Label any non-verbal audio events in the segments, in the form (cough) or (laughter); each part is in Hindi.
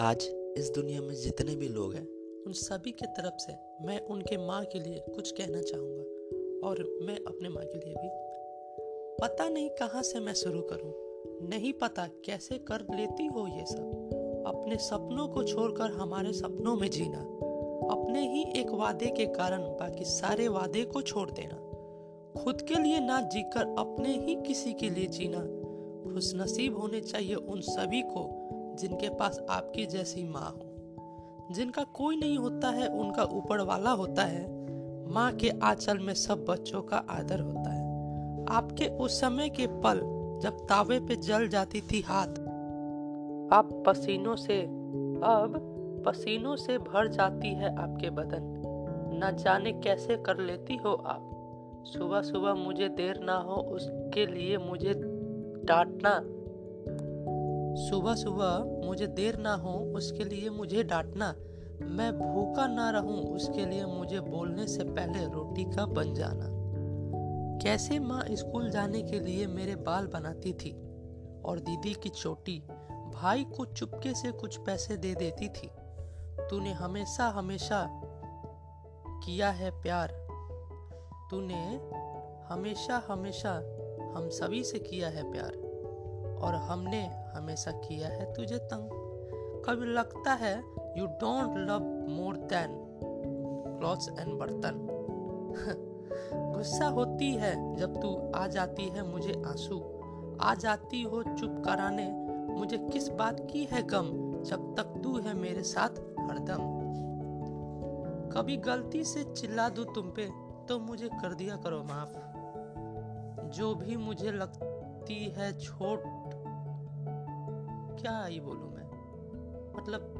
आज इस दुनिया में जितने भी लोग हैं, उन सभी के तरफ़ से मैं उनके माँ के लिए कुछ कहना चाहूँगा। और मैं अपने माँ के लिए भी। पता नहीं कहाँ से मैं शुरू करूँ। नहीं पता कैसे कर लेती हो ये सब। अपने सपनों को छोड़कर हमारे सपनों में जीना। अपने ही एक वादे के कारण बाकी सारे वादे को छोड़ देना। खुद के लिए ना जीकर अपने ही किसी के लिए जीना। खुशनसीब होने चाहिए उन सभी को। जिनके पास आपकी जैसी माँ हो। जिनका कोई नहीं होता है, उनका ऊपर वाला होता है। माँ के आंचल में सब बच्चों का आदर होता है। आपके उस समय के पल, जब तावे पे जल जाती थी हाथ। आप पसीनों से, अब पसीनों से भर जाती है आपके बदन। न जाने कैसे कर लेती हो आप। सुबह सुबह मुझे देर ना हो, उसके लिए मुझे डांटना सुबह सुबह मुझे देर ना हो, उसके लिए मुझे डांटना। मैं भूखा ना रहूँ, उसके लिए मुझे बोलने से पहले रोटी का बन जाना। कैसे माँ स्कूल जाने के लिए मेरे बाल बनाती थी और दीदी की चोटी भाई को चुपके से कुछ पैसे दे देती थी। तूने हमेशा हमेशा किया है प्यार। तूने हमेशा हमेशा हम सभी से किया है प्यार। और हमने हमेशा किया है तुझे तंग। कभी लगता है you don't love more than clothes and बर्तन। (laughs) गुस्सा होती है जब तू आ जाती है मुझे आँसू। आ जाती हो चुप कराने। मुझे किस बात की है गम जब तक तू है मेरे साथ हरदम। कभी गलती से चिल्ला दू तुम पे तो मुझे कर दिया करो माफ़। जो भी मुझे लगती है छोट क्या ही बोलूँ मैं? मतलब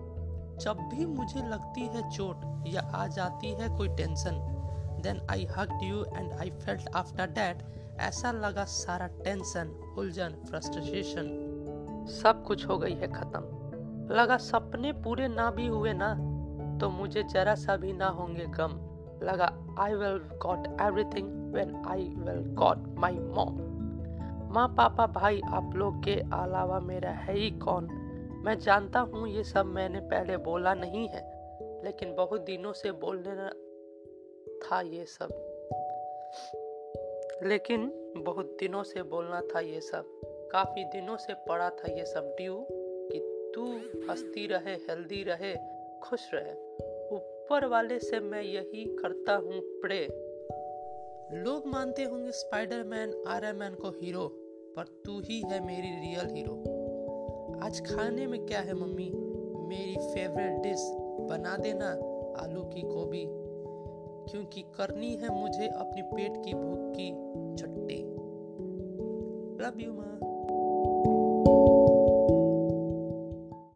जब भी मुझे लगती है चोट या आ जाती है कोई tension then I hugged you and I felt after that ऐसा लगा सारा टेंशन उलझन फ्रस्ट्रेशन सब कुछ हो गई है खत्म। लगा सपने पूरे ना भी हुए ना तो मुझे जरा सा भी ना होंगे गम। लगा I will got everything when I will got my mom माँ पापा भाई आप लोग के अलावा मेरा है ही कौन? मैं जानता हूँ ये सब मैंने पहले बोला नहीं है, लेकिन बहुत दिनों से बोलने था ये सब। लेकिन बहुत दिनों से बोलना था ये सब। काफ़ी दिनों से पड़ा था ये सब ड्यू कि तू हंसती रहे, हेल्दी रहे, खुश रहे। ऊपर वाले से मैं यही करता हूँ प्रे। लोग मानते होंगे स्पाइडरमैन आयरन मैन को हीरो। पर तू ही है मेरी रियल हीरो आज खाने में क्या है, मम्मी? मेरी फेवरेट डिश बना देना, आलू की गोभी. क्योंकि करनी है मुझे अपने पेट की भूख की छट्टी लव यू माँ